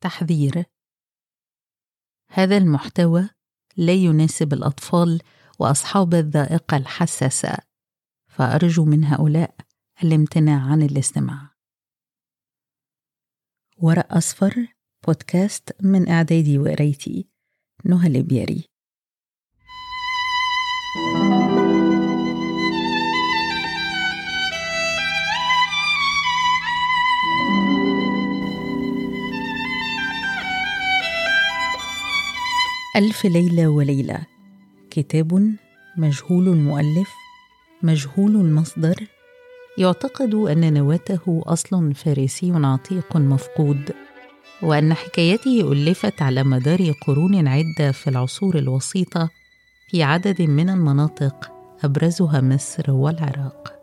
تحذير. هذا المحتوى لا يناسب الأطفال وأصحاب الذائقة الحساسة فأرجو من هؤلاء الامتناع عن الاستماع. ورق أصفر بودكاست من إعدادي وقرايتي نهى البياري ألف ليلة وليلة. كتاب مجهول المؤلف مجهول المصدر. يعتقد أن نواته أصل فارسي عتيق مفقود وأن حكايته ألفت على مدار قرون عدة في العصور الوسيطة في عدد من المناطق أبرزها مصر والعراق.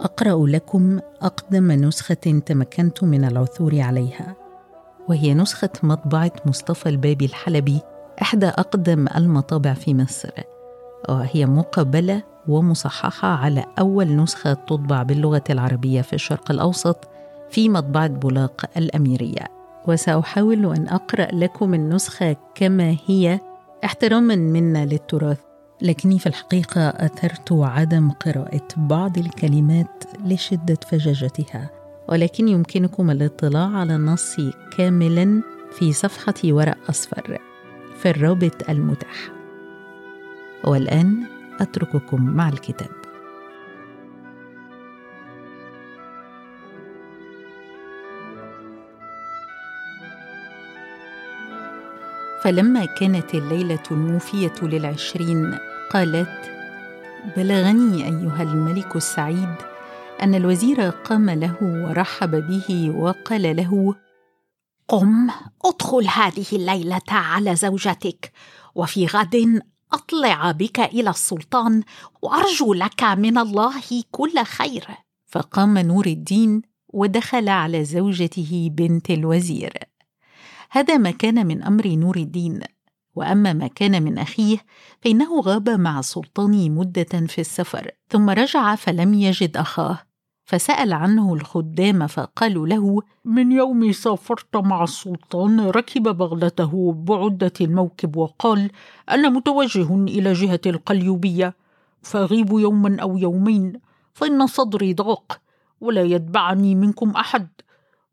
أقرأ لكم أقدم نسخة تمكنت من العثور عليها وهي نسخة مطبعة مصطفى البابي الحلبي إحدى أقدم المطابع في مصر وهي مقبلة ومصححة على أول نسخة تطبع باللغة العربية في الشرق الأوسط في مطبعة بولاق الأميرية. وسأحاول أن أقرأ لكم النسخة كما هي. احتراما منا للتراث لكني في الحقيقة أثرت عدم قراءة بعض الكلمات لشدة فجاجتها ولكن يمكنكم الاطلاع على النص كاملا في صفحة ورق أصفر. في الرابط المتاح. والآن أترككم مع الكتاب. فلما كانت الليلة الموفية للعشرين قالت بلغني أيها الملك السعيد أن الوزير قام له ورحب به وقال له قم ادخل هذه الليلة على زوجتك. وفي غد أطلع بك إلى السلطان وأرجو لك من الله كل خير. فقام نور الدين ودخل على زوجته بنت الوزير. هذا ما كان من أمر نور الدين. وأما ما كان من أخيه فإنه غاب مع السلطان مدة في السفر ثم رجع فلم يجد أخاه. فسأل عنه الخدام فقالوا له من يوم سافرت مع السلطان ركب بغلته بعدة الموكب وقال أنا متوجه إلى جهة القليوبية فأغيب يوما أو يومين فإن صدري ضاق ولا يتبعني منكم أحد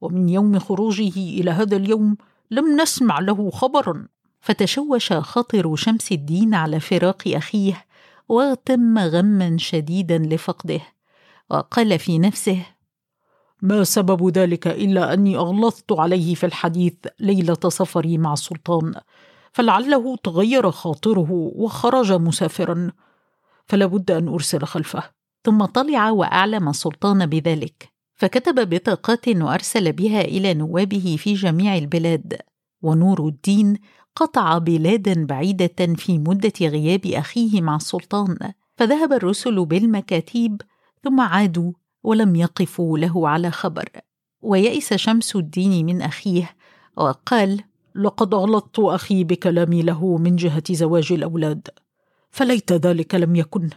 ومن يوم خروجه إلى هذا اليوم لم نسمع له خبرا. فتشوش خاطر شمس الدين على فراق أخيه وتم غما شديدا لفقده. وقال في نفسه ما سبب ذلك إلا أني أغلظت عليه في الحديث ليلة سفري مع السلطان فلعله تغير خاطره وخرج مسافرا فلا بد أن أرسل خلفه. ثم طلع وأعلم السلطان بذلك فكتب بطاقات وأرسل بها إلى نوابه في جميع البلاد ونور الدين قطع بلادا بعيدة في مدة غياب أخيه مع السلطان فذهب الرسل بالمكاتيب ثم عادوا ولم يقفوا له على خبر. ويئس شمس الدين من أخيه وقال لقد غلطت أخي بكلامي له من جهة زواج الأولاد فليت ذلك لم يكن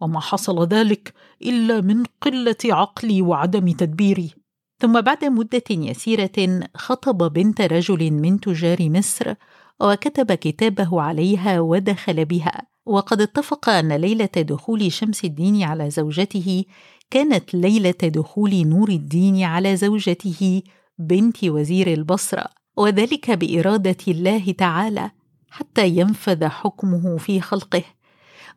وما حصل ذلك إلا من قلة عقلي وعدم تدبيري. ثم بعد مدة يسيرة خطب بنت رجل من تجار مصر وكتب كتابه عليها ودخل بها. وقد اتفق أن ليلة دخول شمس الدين على زوجته كانت ليلة دخول نور الدين على زوجته بنت وزير البصرة وذلك بإرادة الله تعالى حتى ينفذ حكمه في خلقه.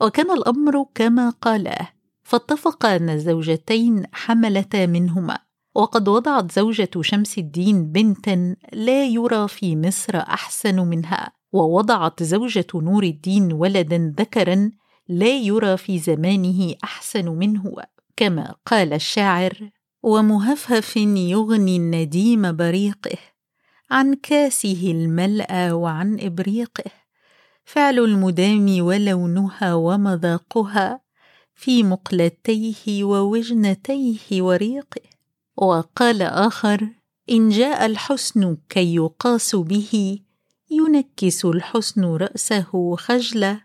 وكان الأمر كما قاله فاتفق أن الزوجتين حملتا منهما. وقد وضعت زوجة شمس الدين بنتا لا يرى في مصر أحسن منها. ووضعت زوجة نور الدين ولدا ذكرا لا يرى في زمانه أحسن منه كما قال الشاعر ومهفهف يغني النديم بريقه عن كاسه الملأى وعن إبريقه. فعل المدام ولونها ومذاقها في مقلتيه ووجنتيه وريقه. وقال آخر إن جاء الحسن كي يقاس به ينكس الحسن رأسه خجلة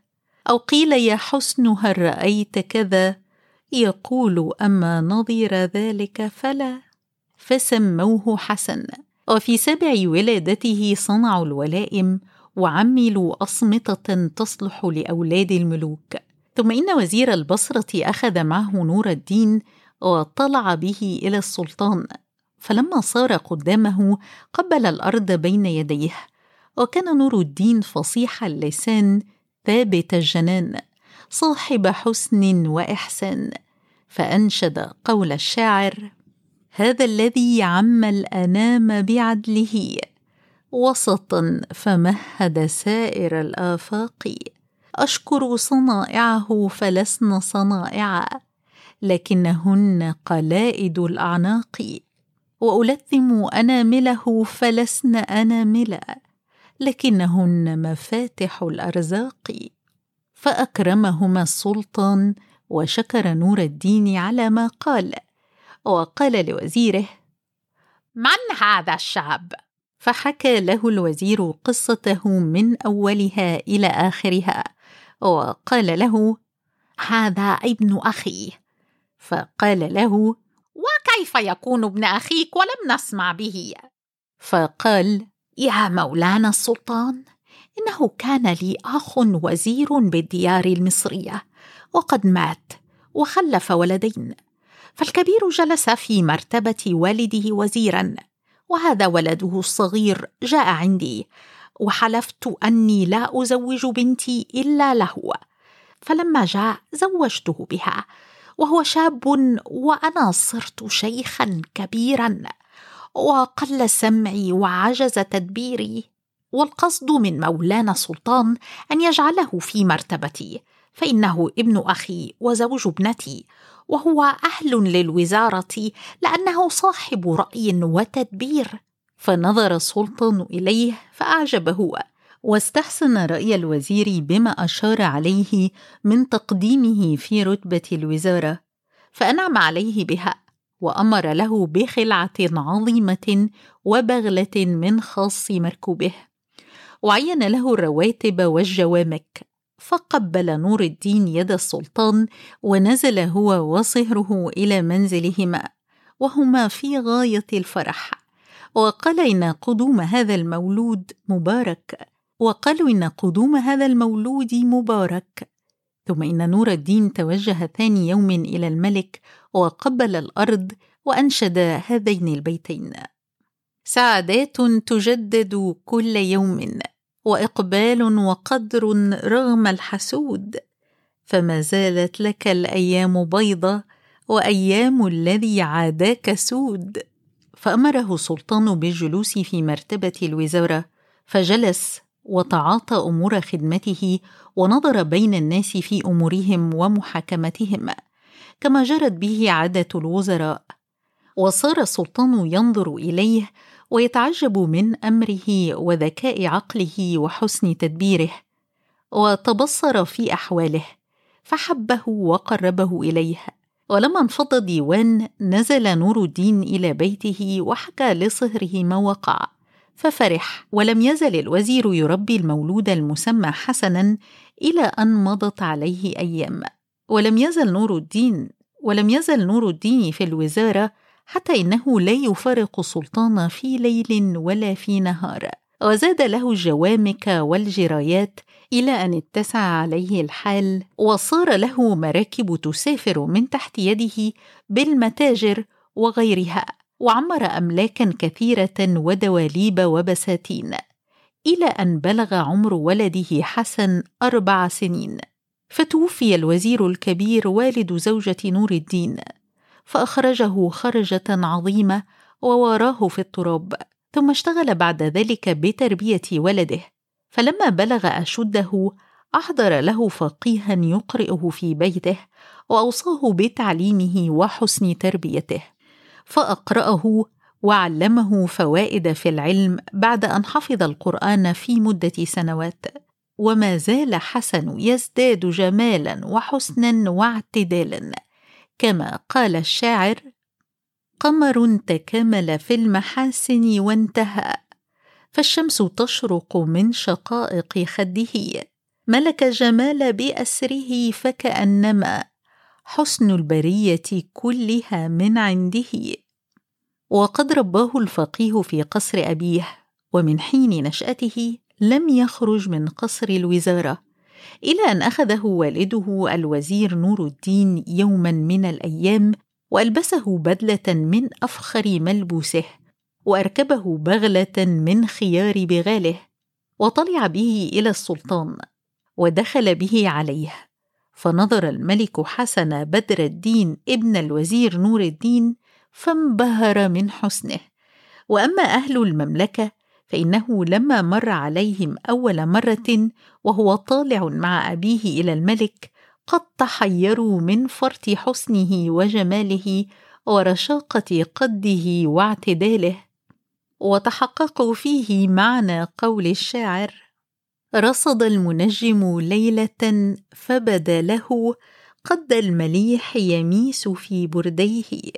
أو قيل يا حسن هل رأيت كذا؟ يقول أما نظير ذلك فلا. فسموه حسن. وفي سابع ولادته صنعوا الولائم وعملوا أصمتة تصلح لأولاد الملوك. ثم إن وزير البصرة أخذ معه نور الدين وطلع به إلى السلطان. فلما صار قدامه قبل الأرض بين يديه. وكان نور الدين فصيح اللسان ثابت الجنان صاحب حسن وإحسان. فأنشد قول الشاعر هذا الذي عم الأنام بعدله وسطا فمهد سائر الآفاق. أشكر صنائعه فلسن صنائعا لكنهن قلائد الأعناق. وألثم أنامله فلسن أناملا لكنهن مفاتح الأرزاق. فأكرمهما السلطان وشكر نور الدين على ما قال وقال لوزيره من هذا الشاب؟ فحكى له الوزير قصته من أولها إلى آخرها وقال له هذا ابن أخي. فقال له وكيف يكون ابن أخيك ولم نسمع به؟ فقال يا مولانا السلطان إنه كان لي أخ وزير بالديار المصرية وقد مات وخلف ولدين فالكبير جلس في مرتبة والده وزيرا وهذا ولده الصغير جاء عندي وحلفت أني لا أزوج بنتي إلا له فلما جاء زوجته بها وهو شاب وأنا صرت شيخا كبيرا. وقل سمعي وعجز تدبيري والقصد من مولانا سلطان أن يجعله في مرتبتي فإنه ابن أخي وزوج ابنتي وهو أهل للوزارة لأنه صاحب رأي وتدبير. فنظر السلطان إليه فأعجبه واستحسن رأي الوزير بما أشار عليه من تقديمه في رتبة الوزارة فأنعم عليه بها وأمر له بخلعة عظيمة وبغلة من خاص مركوبه. وعين له الرواتب والجوامك فقبل نور الدين يد السلطان ونزل هو وصهره إلى منزلهما وهما في غاية الفرح. وقال إن قدوم هذا المولود مبارك وقالوا إن قدوم هذا المولود مبارك. ثم إن نور الدين توجه ثاني يوم إلى الملك وقبل الأرض وأنشد هذين البيتين. سعادات تجدد كل يوم وإقبال وقدر رغم الحسود. فما زالت لك الأيام بيضة وأيام الذي عاداك سود. فأمره سلطان بالجلوس في مرتبة الوزارة فجلس وتعاطى أمور خدمته ونظر بين الناس في أمورهم ومحاكمتهم. كما جرت به عادة الوزراء. وصار السلطان ينظر إليه ويتعجب من أمره وذكاء عقله وحسن تدبيره وتبصر في أحواله فحبه وقربه إليه. ولما انفض ديوان نزل نور الدين إلى بيته وحكى لصهره ما وقع ففرح. ولم يزل الوزير يربي المولود المسمى حسنا إلى أن مضت عليه أيام. ولم يزل نور الدين ولم يزل نور الدين في الوزارة حتى إنه لا يفارق السلطان في ليل ولا في نهار. وزاد له الجوامك والجرايات إلى أن اتسع عليه الحال وصار له مراكب تسافر من تحت يده بالمتاجر وغيرها وعمر املاكا كثيرة ودواليب وبساتين إلى أن بلغ عمر ولده حسن أربع سنين. فتوفي الوزير الكبير والد زوجة نور الدين فأخرجه خرجة عظيمة وواراه في التراب ثم اشتغل بعد ذلك بتربية ولده فلما بلغ أشده أحضر له فقيها يقرئه في بيته وأوصاه بتعليمه وحسن تربيته فأقرأه وعلمه فوائد في العلم بعد أن حفظ القرآن في مدة سنوات. وما زال حسن يزداد جمالا وحسنا واعتدالا. كما قال الشاعر قمر تكامل في المحاسن وانتهى فالشمس تشرق من شقائق خده. ملك الجمال بأسره فكأنما حسن البرية كلها من عنده. وقد رباه الفقيه في قصر أبيه ومن حين نشأته لم يخرج من قصر الوزارة إلى أن أخذه والده الوزير نور الدين يوما من الأيام وألبسه بدلة من أفخر ملبوسه وأركبه بغلة من خيار بغاله وطلع به إلى السلطان ودخل به عليه. فنظر الملك حسن بدر الدين ابن الوزير نور الدين فانبهر من حسنه. وأما أهل المملكة فإنه لما مر عليهم أول مرة وهو طالع مع أبيه إلى الملك قد تحيروا من فرط حسنه وجماله ورشاقة قده واعتداله وتحققوا فيه معنى قول الشاعر رصد المنجم ليلة فبدا له قد المليح يميس في برديه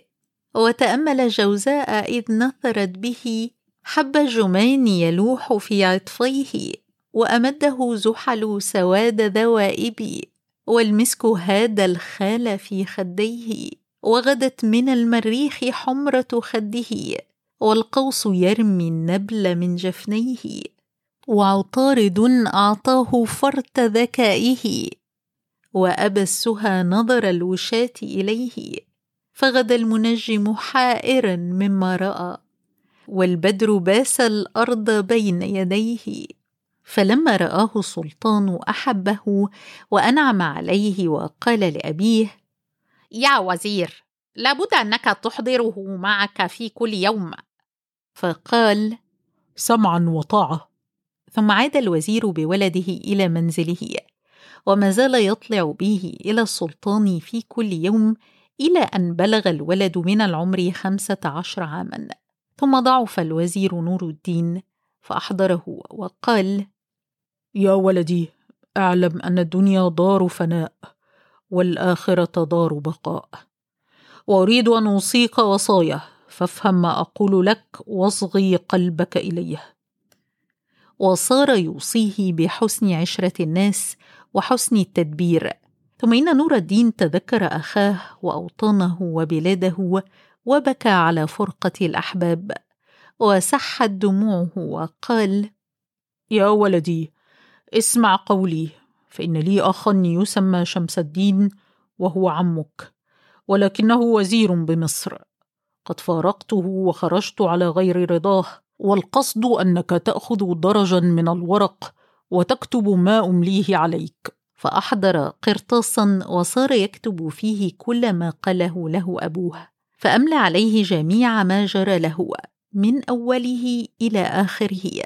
وتأمل جوزاء إذ نثرت به حب الجمان يلوح في عطفيه وأمده زحل سواد ذوائب والمسك هاد الخال في خديه وغدت من المريخ حمرة خده والقوس يرمي النبل من جفنيه وعطارد أعطاه فرط ذكائه وابى السهى نظر الوشاة إليه فغدا المنجم حائرا مما رأى. والبدر باس الأرض بين يديه. فلما رآه السلطان أحبه وأنعم عليه وقال لأبيه يا وزير لابد أنك تحضره معك في كل يوم. فقال سمعا وطاعة. ثم عاد الوزير بولده إلى منزله وما زال يطلع به إلى السلطان في كل يوم إلى أن بلغ الولد من العمر خمسة عشر عاما. ثم ضعف الوزير نور الدين فأحضره وقال يا ولدي أعلم أن الدنيا دار فناء والآخرة دار بقاء. وأريد أن أوصيك وصايه فافهم ما أقول لك واصغي قلبك إليه. وصار يوصيه بحسن عشرة الناس وحسن التدبير. ثم إن نور الدين تذكر أخاه وأوطانه وبلاده وبكى على فرقة الأحباب. وسحت دموعه وقال يا ولدي اسمع قولي فإن لي اخا يسمى شمس الدين وهو عمك ولكنه وزير بمصر. قد فارقته وخرجت على غير رضاه والقصد أنك تأخذ درجا من الورق وتكتب ما أمليه عليك. فأحضر قرطاسا وصار يكتب فيه كل ما قاله له أبوه. فأملى عليه جميع ما جرى له من أوله إلى آخره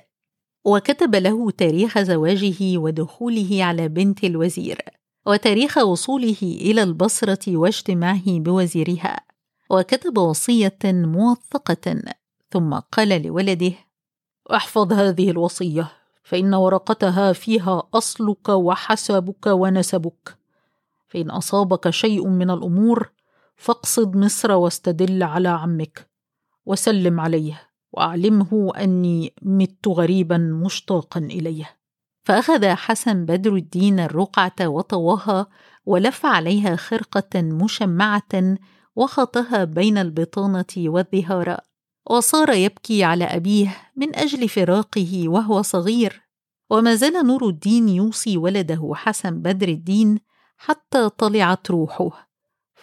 وكتب له تاريخ زواجه ودخوله على بنت الوزير وتاريخ وصوله إلى البصرة واجتماعه بوزيرها وكتب وصية موثقة ثم قال لولده أحفظ هذه الوصية فإن ورقتها فيها أصلك وحسبك ونسبك فإن أصابك شيء من الأمور فاقصد مصر واستدل على عمك وسلم عليه وأعلمه أني مت غريبا مشتاقا إليه. فأخذ حسن بدر الدين الرقعة وطواها ولف عليها خرقة مشمعة وخطها بين البطانة والظهار وصار يبكي على أبيه من أجل فراقه وهو صغير. وما زال نور الدين يوصي ولده حسن بدر الدين حتى طلعت روحه.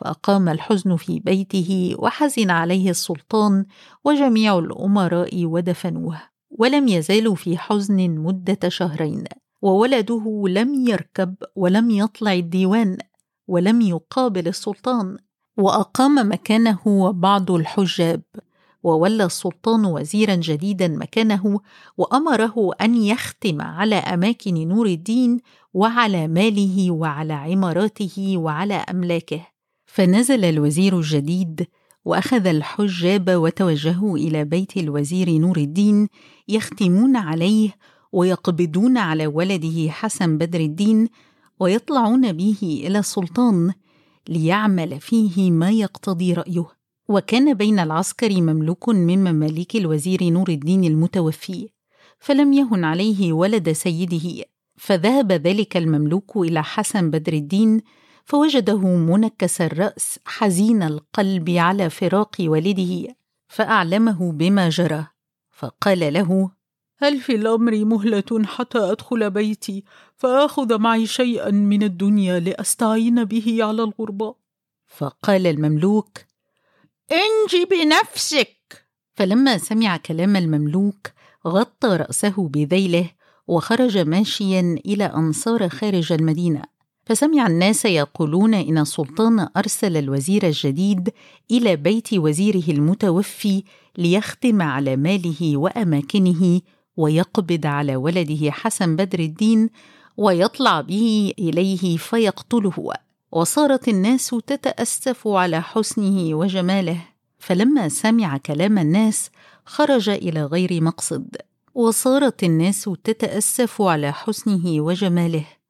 فأقام الحزن في بيته وحزن عليه السلطان وجميع الأمراء ودفنوه ولم يزالوا في حزن مدة شهرين. وولده لم يركب ولم يطلع الديوان ولم يقابل السلطان. وأقام مكانه بعض الحجاب. وولى السلطان وزيرا جديدا مكانه وأمره أن يختم على أماكن نور الدين وعلى ماله وعلى عماراته وعلى أملاكه. فنزل الوزير الجديد وأخذ الحجاب وتوجهوا إلى بيت الوزير نور الدين يختمون عليه ويقبضون على ولده حسن بدر الدين ويطلعون به إلى السلطان ليعمل فيه ما يقتضي رأيه. وكان بين العسكر مملوك من مماليك الوزير نور الدين المتوفي فلم يهن عليه ولد سيده. فذهب ذلك المملوك إلى حسن بدر الدين فوجده منكس الرأس حزين القلب على فراق والده فأعلمه بما جرى فقال له هل في الأمر مهلة حتى أدخل بيتي فآخذ معي شيئا من الدنيا لأستعين به على الغربة؟ فقال المملوك انجي بنفسك فلما سمع كلام المملوك غطى رأسه بذيله وخرج ماشيا إلى أن صار خارج المدينة فسمع الناس يقولون إن السلطان أرسل الوزير الجديد إلى بيت وزيره المتوفي ليختم على ماله وأماكنه ويقبض على ولده حسن بدر الدين ويطلع به إليه فيقتله. وصارت الناس تتأسف على حسنه وجماله. فلما سمع كلام الناس خرج إلى غير مقصد. وصارت الناس تتأسف على حسنه وجماله.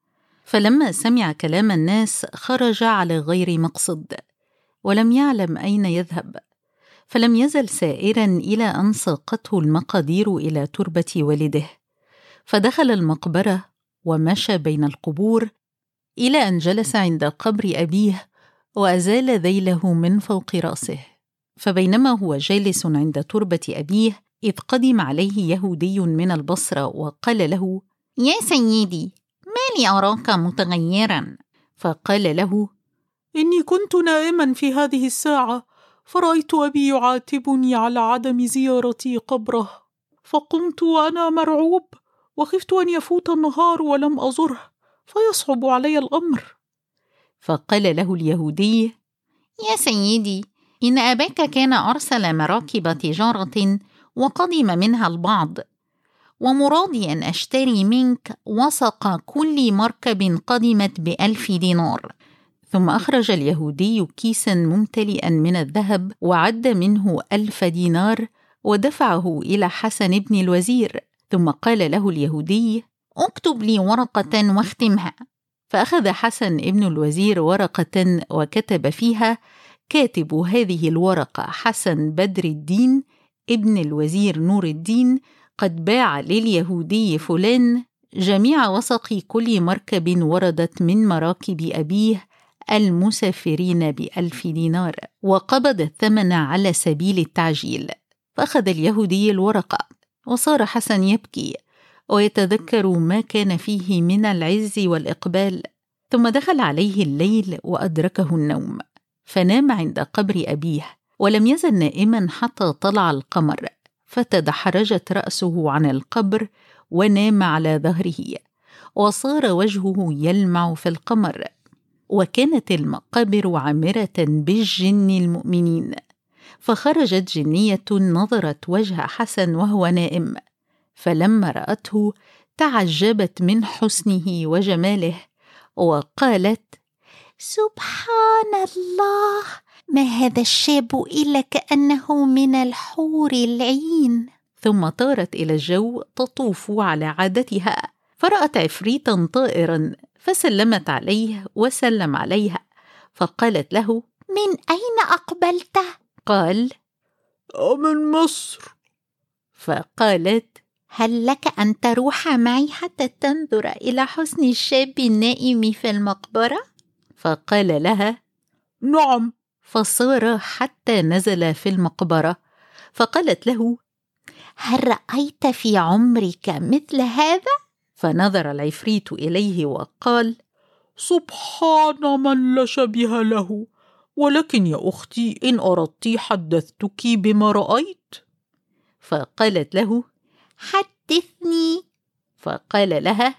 فلما سمع كلام الناس خرج على غير مقصد ولم يعلم أين يذهب فلم يزل سائرا إلى أن ساقته المقادير إلى تربة والده. فدخل المقبرة ومشى بين القبور إلى أن جلس عند قبر أبيه وأزال ذيله من فوق رأسه. فبينما هو جالس عند تربة أبيه إذ قدم عليه يهودي من البصرة وقال له: يا سيدي، لي أراك متغيرا؟ فقال له: إني كنت نائما في هذه الساعة، فرأيت أبي يعاتبني على عدم زيارتي قبره، فقمت وأنا مرعوب، وخفت أن يفوت النهار ولم أزره، فيصعب علي الأمر. فقال له اليهودي: يا سيدي، إن أباك كان أرسل مراكب تجارة وقدم منها البعض ومرادي أن أشتري منك وسق كل مركب قدمت بألف دينار. ثم أخرج اليهودي كيسا ممتلئا من الذهب وعد منه ألف دينار ودفعه إلى حسن بن الوزير. ثم قال له اليهودي اكتب لي ورقة واختمها. فأخذ حسن ابن الوزير ورقة وكتب فيها كاتب هذه الورقة حسن بدر الدين ابن الوزير نور الدين قد باع لليهودي فلان جميع وسق كل مركب وردت من مراكب أبيه المسافرين بألف دينار وقبض الثمن على سبيل التعجيل. فأخذ اليهودي الورقة وصار حسن يبكي ويتذكر ما كان فيه من العز والإقبال. ثم دخل عليه الليل وأدركه النوم. فنام عند قبر أبيه ولم يزل نائما حتى طلع القمر. فتدحرجت رأسه عن القبر ونام على ظهره وصار وجهه يلمع في القمر. وكانت المقابر عامرة بالجن المؤمنين فخرجت جنية نظرت وجه حسن وهو نائم. فلما رأته تعجبت من حسنه وجماله وقالت سبحان الله! ما هذا الشاب إلا كأنه من الحور العين. ثم طارت إلى الجو تطوف على عادتها. فرأت عفريتا طائرا فسلمت عليه وسلم عليها. فقالت له من أين أقبلت؟ قال من مصر. فقالت هل لك أن تروح معي حتى تنظر إلى حسن الشاب النائم في المقبرة؟ فقال لها نعم. فصار حتى نزل في المقبرة فقالت له هل رأيت في عمرك مثل هذا؟ فنظر العفريت إليه وقال سبحان من لا شبيه له ولكن يا أختي إن أردت حدثتك بما رأيت. فقالت له حدثني. فقال لها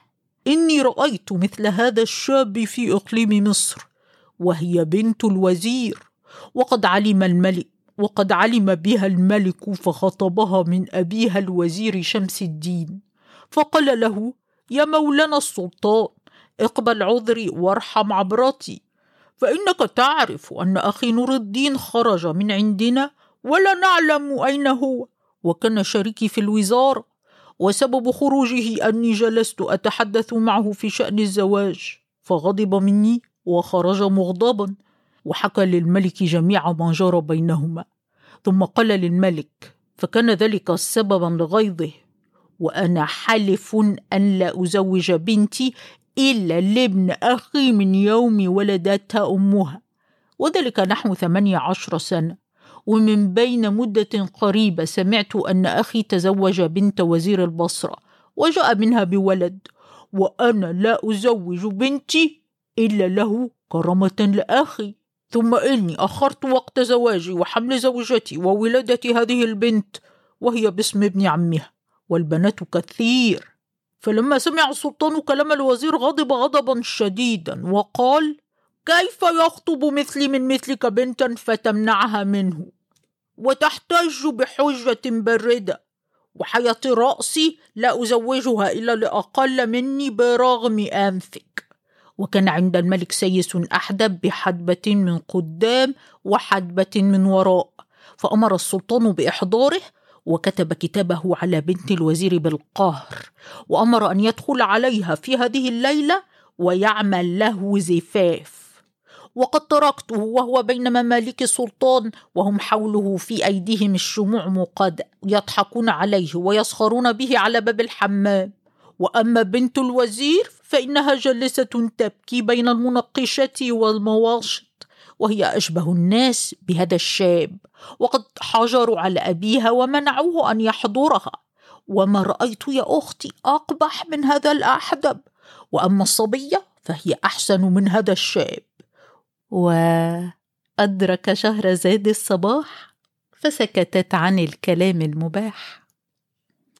إني رأيت مثل هذا الشاب في إقليم مصر وهي بنت الوزير. وقد علم الملك وقد علم بها الملك فخطبها من أبيها الوزير شمس الدين. فقال له يا مولانا السلطان اقبل عذري وارحم عبرتي فإنك تعرف أن أخي نور الدين خرج من عندنا ولا نعلم أين هو وكان شريكي في الوزارة وسبب خروجه أني جلست أتحدث معه في شأن الزواج فغضب مني وخرج مغضبا. وحكى للملك جميع ما جرى بينهما. ثم قال للملك فكان ذلك سببا لغيظه وأنا حلف أن لا أزوج بنتي إلا لابن أخي من يوم ولدتها أمها. وذلك نحو ثمانية عشر سنة. ومن بين مدة قريبة سمعت أن أخي تزوج بنت وزير البصرة وجاء منها بولد. وأنا لا أزوج بنتي إلا له كرامة لأخي. ثم إني أخرت وقت زواجي وحمل زوجتي وولادة هذه البنت وهي باسم ابن عمها والبنات كثير. فلما سمع السلطان كلام الوزير غضب غضبا شديدا وقال كيف يخطب مثلي من مثلك بنتا فتمنعها منه؟ وتحتج بحجة باردة وحياة رأسي لا أزوجها إلا لأقل مني برغم أنفك. وكان عند الملك سيس أحدب بحدبة من قدام وحدبة من وراء. فأمر السلطان بإحضاره وكتب كتابه على بنت الوزير بالقهر وأمر أن يدخل عليها في هذه الليلة ويعمل له زفاف. وقد تركته وهو بين مماليك السلطان وهم حوله في أيديهم الشموع مقادة يضحكون عليه ويسخرون به على باب الحمام. وأما بنت الوزير فإنها جالسة تبكي بين المنقشة والمواشط وهي أشبه الناس بهذا الشاب وقد حجروا على أبيها ومنعوه أن يحضرها. وما رأيت يا أختي أقبح من هذا الأحدب. وأما الصبية فهي أحسن من هذا الشاب. وأدرك شهرزاد الصباح فسكتت عن الكلام المباح.